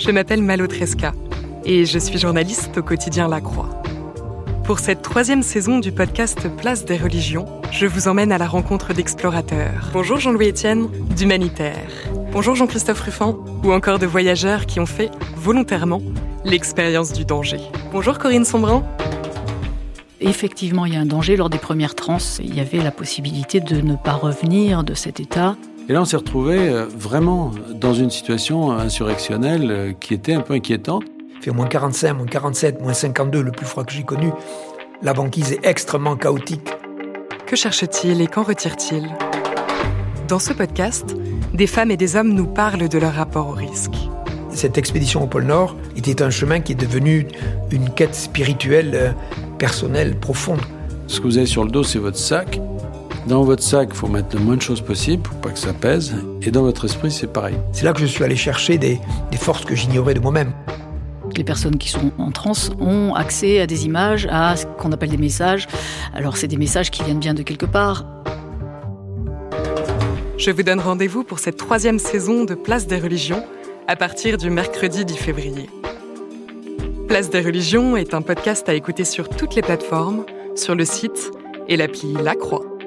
Je m'appelle Malo Tresca et je suis journaliste au quotidien La Croix. Pour cette troisième saison du podcast Place des religions, je vous emmène à la rencontre d'explorateurs. Bonjour Jean-Louis Etienne, d'humanitaires. Bonjour Jean-Christophe Ruffin, ou encore de voyageurs qui ont fait, volontairement, l'expérience du danger. Bonjour Corinne Sombrin. Effectivement, il y a un danger. Lors des premières trans, il y avait la possibilité de ne pas revenir de cet état. Et là, on s'est retrouvé euh, vraiment dans une situation insurrectionnelle euh, qui était un peu inquiétante. Il fait moins 45, moins 47, moins 52, le plus froid que j'ai connu. La banquise est extrêmement chaotique. Que cherche-t-il et qu'en retire-t-il? Dans ce podcast, des femmes et des hommes nous parlent de leur rapport au risque. Cette expédition au pôle Nord était un chemin qui est devenu une quête spirituelle, euh, personnelle, profonde. Ce que vous avez sur le dos, c'est votre sac. Dans votre sac, il faut mettre le moins de choses possible pour pas que ça pèse. Et dans votre esprit, c'est pareil. C'est là que je suis allé chercher des, des forces que j'ignorais de moi-même. Les personnes qui sont en transe ont accès à des images, à ce qu'on appelle des messages. Alors c'est des messages qui viennent bien de quelque part. Je vous donne rendez-vous pour cette troisième saison de Place des religions à partir du mercredi 10 février. Place des religions est un podcast à écouter sur toutes les plateformes, sur le site et l'appli La Croix.